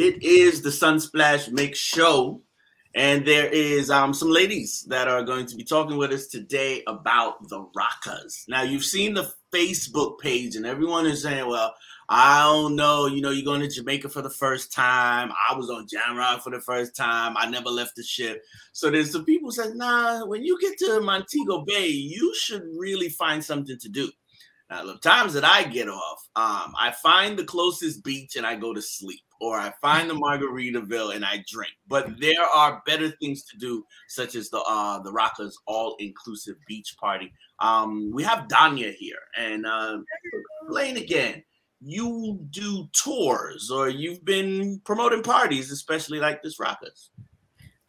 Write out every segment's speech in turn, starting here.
It is the Sunsplash Mix Show, and there is um, some ladies that are going to be talking with us today about the Rockers. Now, you've seen the Facebook page, and everyone is saying, "Well, I don't know. You know, you're going to Jamaica for the first time. I was on Jamrock for the first time. I never left the ship. So there's some people saying, nah, when you get to Montego Bay, you should really find something to do. Now, the times that I get off, um, I find the closest beach and I go to sleep, or I find the Margaritaville and I drink. But there are better things to do, such as the uh, the Rockers All Inclusive Beach Party. Um, we have Danya here, and uh, Lane again you do tours or you've been promoting parties, especially like this Rockers.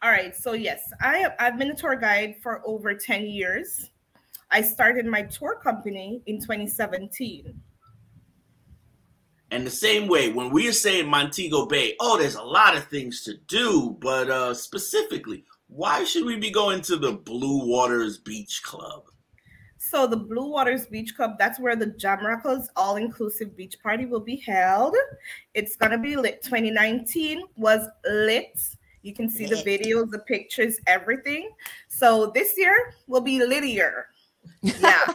All right. So yes, I I've been a tour guide for over 10 years. I started my tour company in 2017. And the same way, when we are saying Montego Bay, oh, there's a lot of things to do, but uh, specifically, why should we be going to the Blue Waters Beach Club? So the Blue Waters Beach Club, that's where the Jamrockers all-inclusive beach party will be held. It's gonna be lit. 2019 was lit. You can see the videos, the pictures, everything. So this year will be littier. Yeah.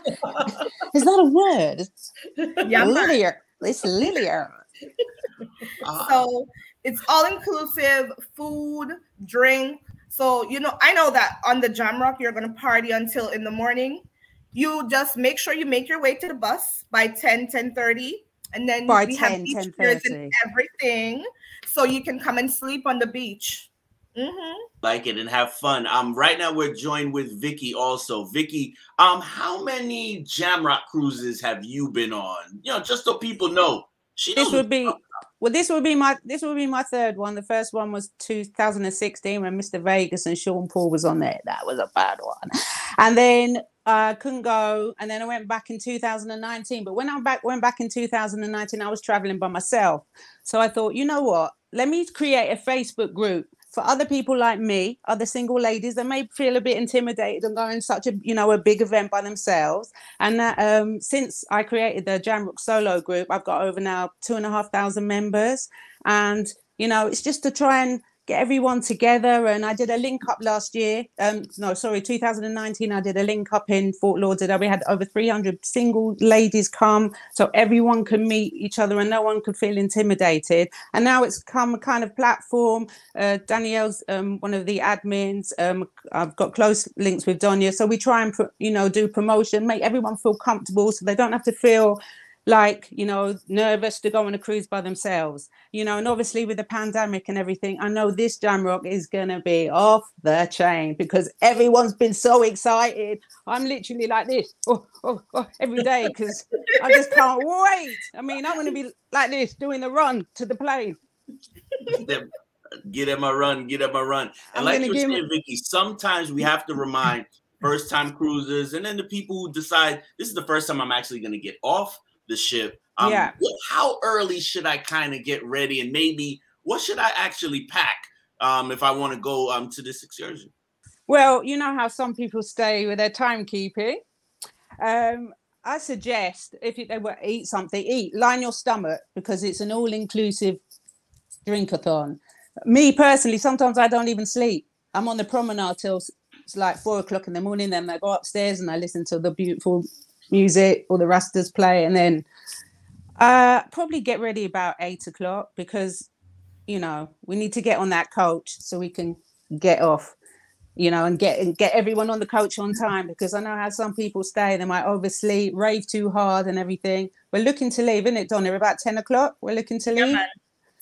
Is that a word? Yeah. Littier. It's littier. so it's all inclusive food, drink. So you know, I know that on the Jamrock you're gonna party until in the morning you just make sure you make your way to the bus by 10 10 30 and then by we 10, have beach 10, and everything so you can come and sleep on the beach mm-hmm. like it and have fun um right now we're joined with vicky also vicky um how many jamrock cruises have you been on you know just so people know she this would be well, this would be my this would be my third one. The first one was 2016 when Mr. Vegas and Sean Paul was on there. That was a bad one. And then I uh, couldn't go, and then I went back in 2019. But when I back went back in 2019, I was traveling by myself. So I thought, you know what? Let me create a Facebook group for other people like me, other single ladies that may feel a bit intimidated and going such a you know a big event by themselves. And that, um, since I created the Jamrock Solo group, I've got over now two and a half thousand members, and you know it's just to try and get everyone together. And I did a link up last year. Um, no, sorry, 2019. I did a link up in Fort Lauderdale. We had over 300 single ladies come, so everyone can meet each other and no one could feel intimidated. And now it's come a kind of platform. Uh, Danielle's um, one of the admins. Um, I've got close links with Donia, so we try and you know do promotion, make everyone feel comfortable, so they don't have to feel like you know nervous to go on a cruise by themselves you know and obviously with the pandemic and everything i know this jamrock is going to be off the chain because everyone's been so excited. I'm literally like this oh, oh, oh every day because i just can't wait. I mean i'm going to be like this doing the run to the plane. Get him a run get him a run. And I'm like you were saying vicky sometimes we have to remind first time cruisers and then the people who decide this is the first time i'm actually going to get off the ship. Um, yeah. How early should I kind of get ready, and maybe what should I actually pack um, if I want to go um, to this excursion? Well, you know how some people stay with their timekeeping. Um, I suggest if they were eat something, eat, line your stomach because it's an all-inclusive drinkathon. Me personally, sometimes I don't even sleep. I'm on the promenade till it's like four o'clock in the morning. Then I go upstairs and I listen to the beautiful music or the Rastas play, and then uh, probably get ready about eight o'clock because you know we need to get on that coach so we can get off you know, and get and get everyone on the coach on time because I know how some people stay, they might obviously rave too hard and everything. We're looking to leave, isn't it, Donna? About 10 o'clock. We're looking to leave. Yeah,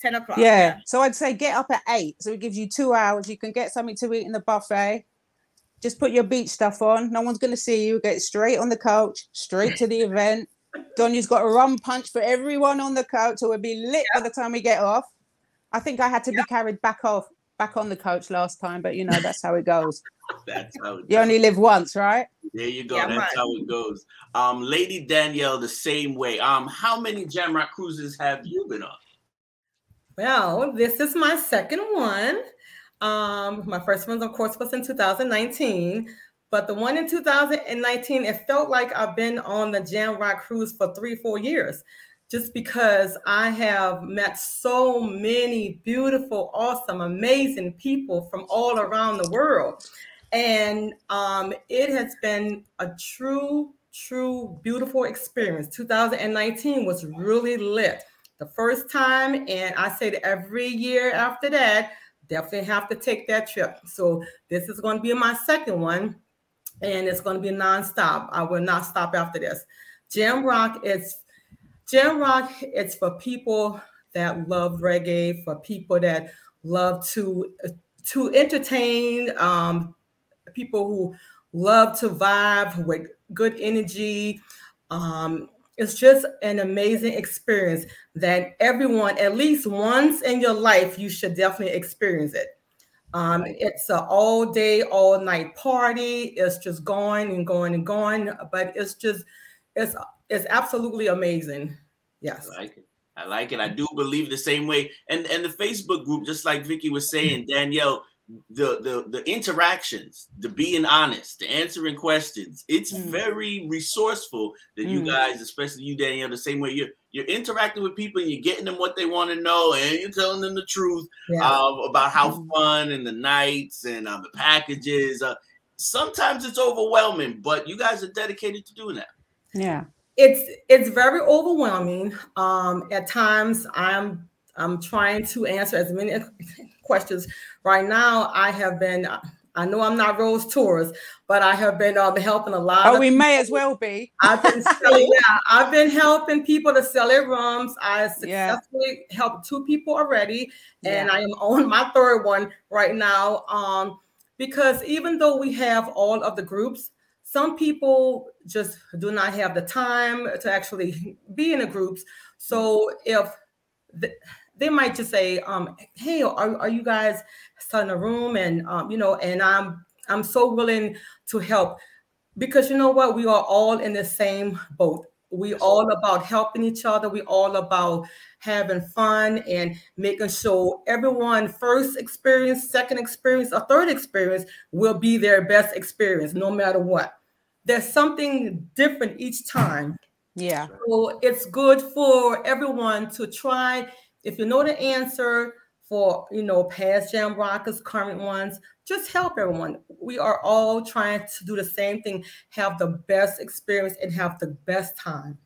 10 o'clock. Yeah. yeah. So I'd say get up at eight. So it gives you two hours. You can get something to eat in the buffet. Just put your beach stuff on. No one's going to see you. Get straight on the couch, straight to the event. Donny's got a rum punch for everyone on the couch, so we'll be lit by the time we get off. I think I had to be carried back off, back on the couch last time, but you know that's how it goes. that's how you goes. only live once, right? There you go. Yeah, that's right. how it goes. Um, Lady Danielle, the same way. Um, how many Jamrock cruises have you been on? Well, this is my second one. Um, my first one, of course, was in 2019. But the one in 2019, it felt like I've been on the Jam Rock cruise for three, four years. just because I have met so many beautiful, awesome, amazing people from all around the world. And um, it has been a true, true, beautiful experience. 2019 was really lit. The first time, and I say that every year after that, definitely have to take that trip. So this is going to be my second one, and it's going to be nonstop. I will not stop after this. Jam Rock is Jam Rock. It's for people that love reggae, for people that love to to entertain, um, people who love to vibe with good energy. Um, it's just an amazing experience that everyone, at least once in your life, you should definitely experience it. Um, it's an all day, all night party. It's just going and going and going, but it's just it's it's absolutely amazing. Yes. I like it. I like it. I do believe the same way. And and the Facebook group, just like Vicky was saying, Danielle, the the the interactions, the being honest, the answering questions, it's mm. very resourceful that mm. you guys, especially you, Danielle, the same way you're you're interacting with people and you're getting them what they want to know and you're telling them the truth yeah. uh, about how mm. fun and the nights and uh, the packages. Uh, sometimes it's overwhelming, but you guys are dedicated to doing that. Yeah it's it's very overwhelming. Um, at times, I'm I'm trying to answer as many questions. Right now, I have been. I know I'm not Rose Tours, but I have been um, helping a lot. Oh, we people. may as well be. I've been selling, yeah, I've been helping people to sell their rooms. I successfully yeah. helped two people already, and yeah. I am on my third one right now. Um, because even though we have all of the groups, some people just do not have the time to actually be in the groups. So if the, they might just say, um, "Hey, are, are you guys selling a room?" And um, you know, and I'm I'm so willing to help because you know what, we are all in the same boat. We all about helping each other. We all about having fun and making sure everyone first experience, second experience, or third experience will be their best experience, no matter what there's something different each time. Yeah. So it's good for everyone to try. If you know the answer for you know past jam rockers, current ones, just help everyone. We are all trying to do the same thing, have the best experience and have the best time.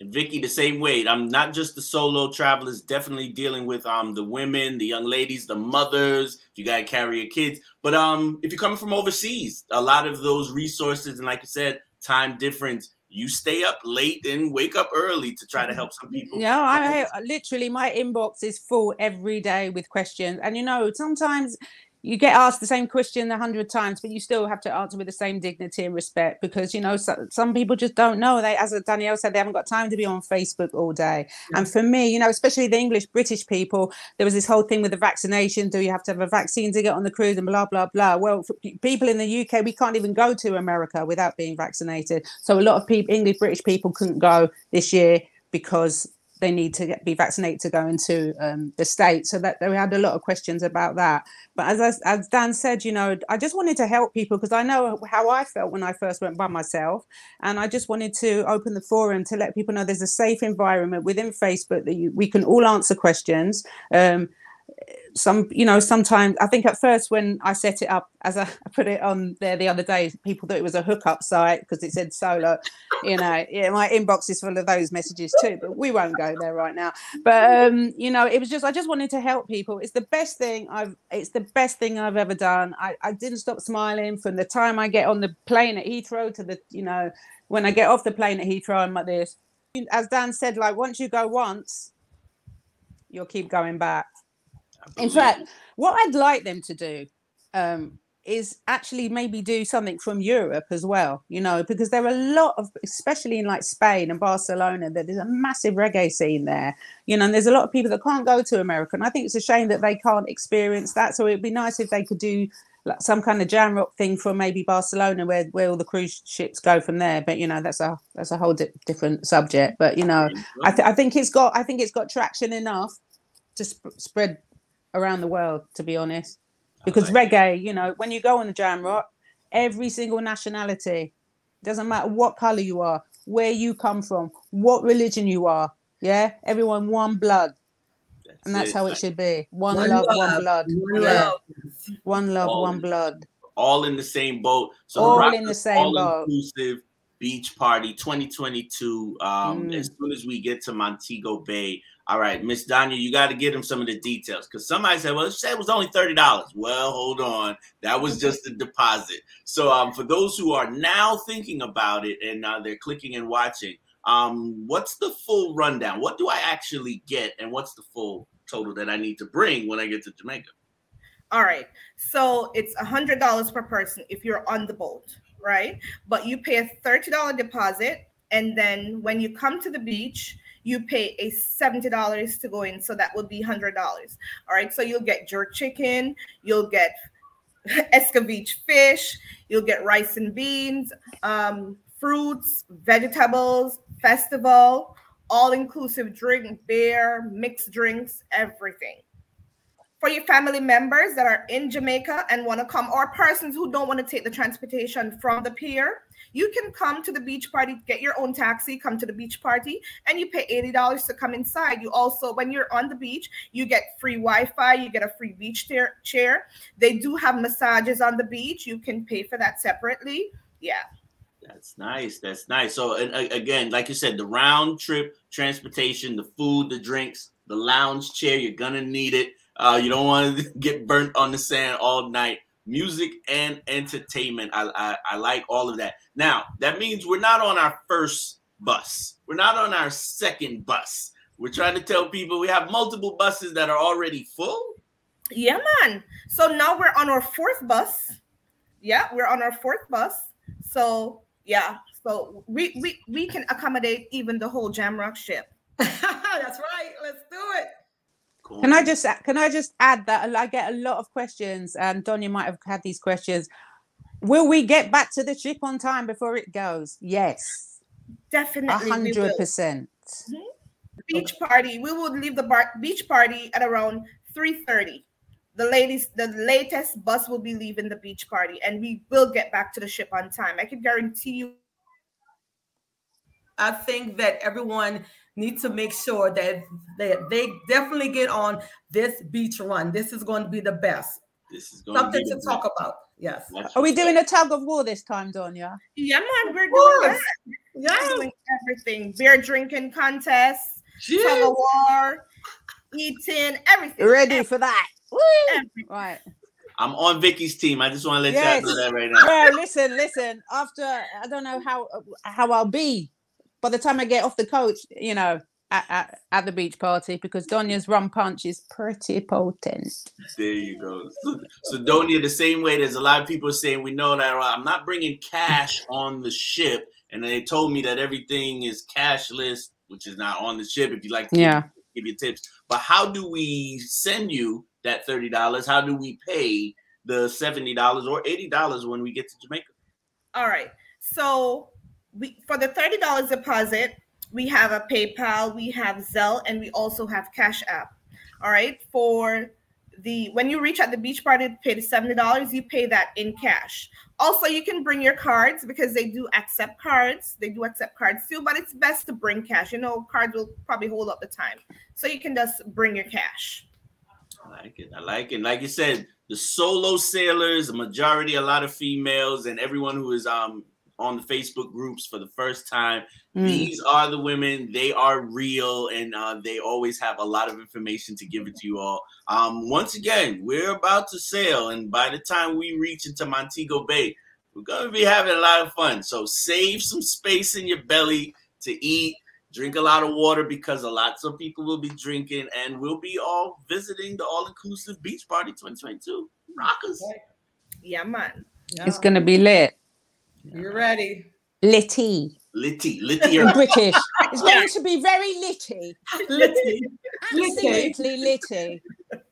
And Vicky, the same way. I'm not just the solo travelers, definitely dealing with um the women, the young ladies, the mothers. You gotta carry your kids, but um if you're coming from overseas, a lot of those resources and like I said, time difference. You stay up late and wake up early to try to help some people. Yeah, I, literally my inbox is full every day with questions, and you know sometimes you get asked the same question a hundred times, but you still have to answer with the same dignity and respect because you know so, some people just don't know. They, as Danielle said, they haven't got time to be on Facebook all day. Yeah. And for me, you know, especially the English British people, there was this whole thing with the vaccination. Do you have to have a vaccine to get on the cruise and blah blah blah? Well, people in the UK, we can't even go to America without being vaccinated. So a lot of people, English British people, couldn't go this year because they need to get, be vaccinated to go into um, the state. So that we had a lot of questions about that. But as I, as Dan said, you know, I just wanted to help people because I know how I felt when I first went by myself, and I just wanted to open the forum to let people know there's a safe environment within Facebook that you, we can all answer questions. Um, some you know sometimes i think at first when i set it up as I, put it on there the other day people thought it was a hookup site because it said solo you know yeah my inbox is full of those messages too but we won't go there right now. But um you know it was just i just wanted to help people. It's the best thing i've it's the best thing i've ever done. I, I didn't stop smiling from the time i get on the plane at heathrow to the you know when i get off the plane at heathrow i'm like this. As dan said like once you go once you'll keep going back in fact, what I'd like them to do um, is actually maybe do something from Europe as well, you know, because there are a lot of, especially in like Spain and Barcelona, that there's a massive reggae scene there, you know, and there's a lot of people that can't go to America. And I think it's a shame that they can't experience that. So it'd be nice if they could do like some kind of jam rock thing from maybe Barcelona, where where all the cruise ships go from there. But you know, that's a that's a whole di- different subject. But you know, I, th- I think it's got I think it's got traction enough to sp- spread around the world, to be honest. Because right. reggae, you know, when you go on the jam rock, every single nationality, doesn't matter what color you are, where you come from, what religion you are. Yeah, everyone one blood, and that's it. how it should be. One, One love, one blood. one yeah, love. one love, All one blood. all in the same boat. So All Rock in the is same boat. all-inclusive beach party 2022. Um, Mm. as soon as we get to Montego Bay. All right, Miss Danya, you got to give him some of the details because somebody said, "Well, it said it was only thirty dollars." Well, hold on, that was just a deposit. So, um, for those who are now thinking about it and uh, they're clicking and watching, um, what's the full rundown? What do I actually get, and what's the full total that I need to bring when I get to Jamaica? All right. So it's a hundred dollars per person if you're on the boat, right? But you pay a thirty dollar deposit, and then when you come to the beach, you pay a seventy dollars to go in. So that would be hundred dollars. All right. So you'll get jerk chicken, you'll get escovitch fish, you'll get rice and beans, um, fruits, vegetables, festival, all inclusive drink, beer, mixed drinks, everything for your family members that are in Jamaica and want to come, or persons who don't want to take the transportation from the pier, you can come to the beach party, get your own taxi, come to the beach party, and you pay $80 to come inside. You also, when you're on the beach, you get free Wi Fi, you get a free beach chair. chair. They do have massages on the beach. You can pay for that separately. Yeah. That's nice. That's nice. So uh, again, like you said, the round trip transportation, the food, the drinks, the lounge chair, you're gonna need it. Uh, you don't want to get burnt on the sand all night. Music and entertainment. I, I I like all of that. Now that means we're not on our first bus. We're not on our second bus. We're trying to tell people we have multiple buses that are already full. Yeah, man. So now we're on our fourth bus. Yeah, we're on our fourth bus. So yeah, so we we we can accommodate even the whole Jamrock ship. That's right. Let's do it. Cool. Can I just uh, can I just add that I get a lot of questions, and Donya might have had these questions. Will we get back to the ship on time before it goes? Yes, Definitely, we hundred will. percent. Mm-hmm. Beach party. We will leave the bar- beach party at around three thirty. The ladies, the latest bus will be leaving the beach party, and we will get back to the ship on time. I can guarantee you. I think that everyone needs to make sure that, that they definitely get on this beach run. This is going to be the best. This is going Something to, to be the talk best. about. Yes. That's Are we doing a tug of war this time, Donya? Yeah, man, we're Of doing course. that. We're Yes. doing everything. Beer drinking contests, tug Jeez. of war, eating, everything. Ready for that? Woo! Everything. Right. I'm on Vicky's team. I just want to let Yes. y'all know that right now. Well, listen, listen. After I don't know how how I'll be by the time I get off the coach, you know, at, at, at the beach party because Donia's rum punch is pretty potent. There you go. So, so Donia, the same way, there's a lot of people saying we know that I'm not bringing cash on the ship, and they told me that everything is cashless, which is not on the ship. If you like, to Yeah. give you tips. But how do we send you that thirty dollars? How do we pay the seventy dollars or eighty dollars when we get to Jamaica? All right. So we for the thirty dollars deposit, we have a PayPal, we have Zelle, and we also have Cash App. All right. For the when you reach at the beach party pay the seventy dollars, you pay that in cash. Also, you can bring your cards because they do accept cards. They do accept cards too, but it's best to bring cash. You know, cards will probably hold up the time, so you can just bring your cash. I like it. I like it. Like you said, the solo sailors, majority, a lot of females, and everyone who is um on the Facebook groups for the first time. Mm. These are the women. They are real, and uh, they always have a lot of information to give it to you all. Um, once again, we're about to sail, and by the time we reach into Montego Bay, we're gonna be having a lot of fun. So save some space in your belly to eat. Drink a lot of water because a lot of people will be drinking, and we'll be all visiting the all-inclusive beach party 2022. Rockers. Yeah, man. It's gonna be lit. You're ready. Litty. Litty, litty. In British. It's going to be very litty. Litty. Absolutely litty.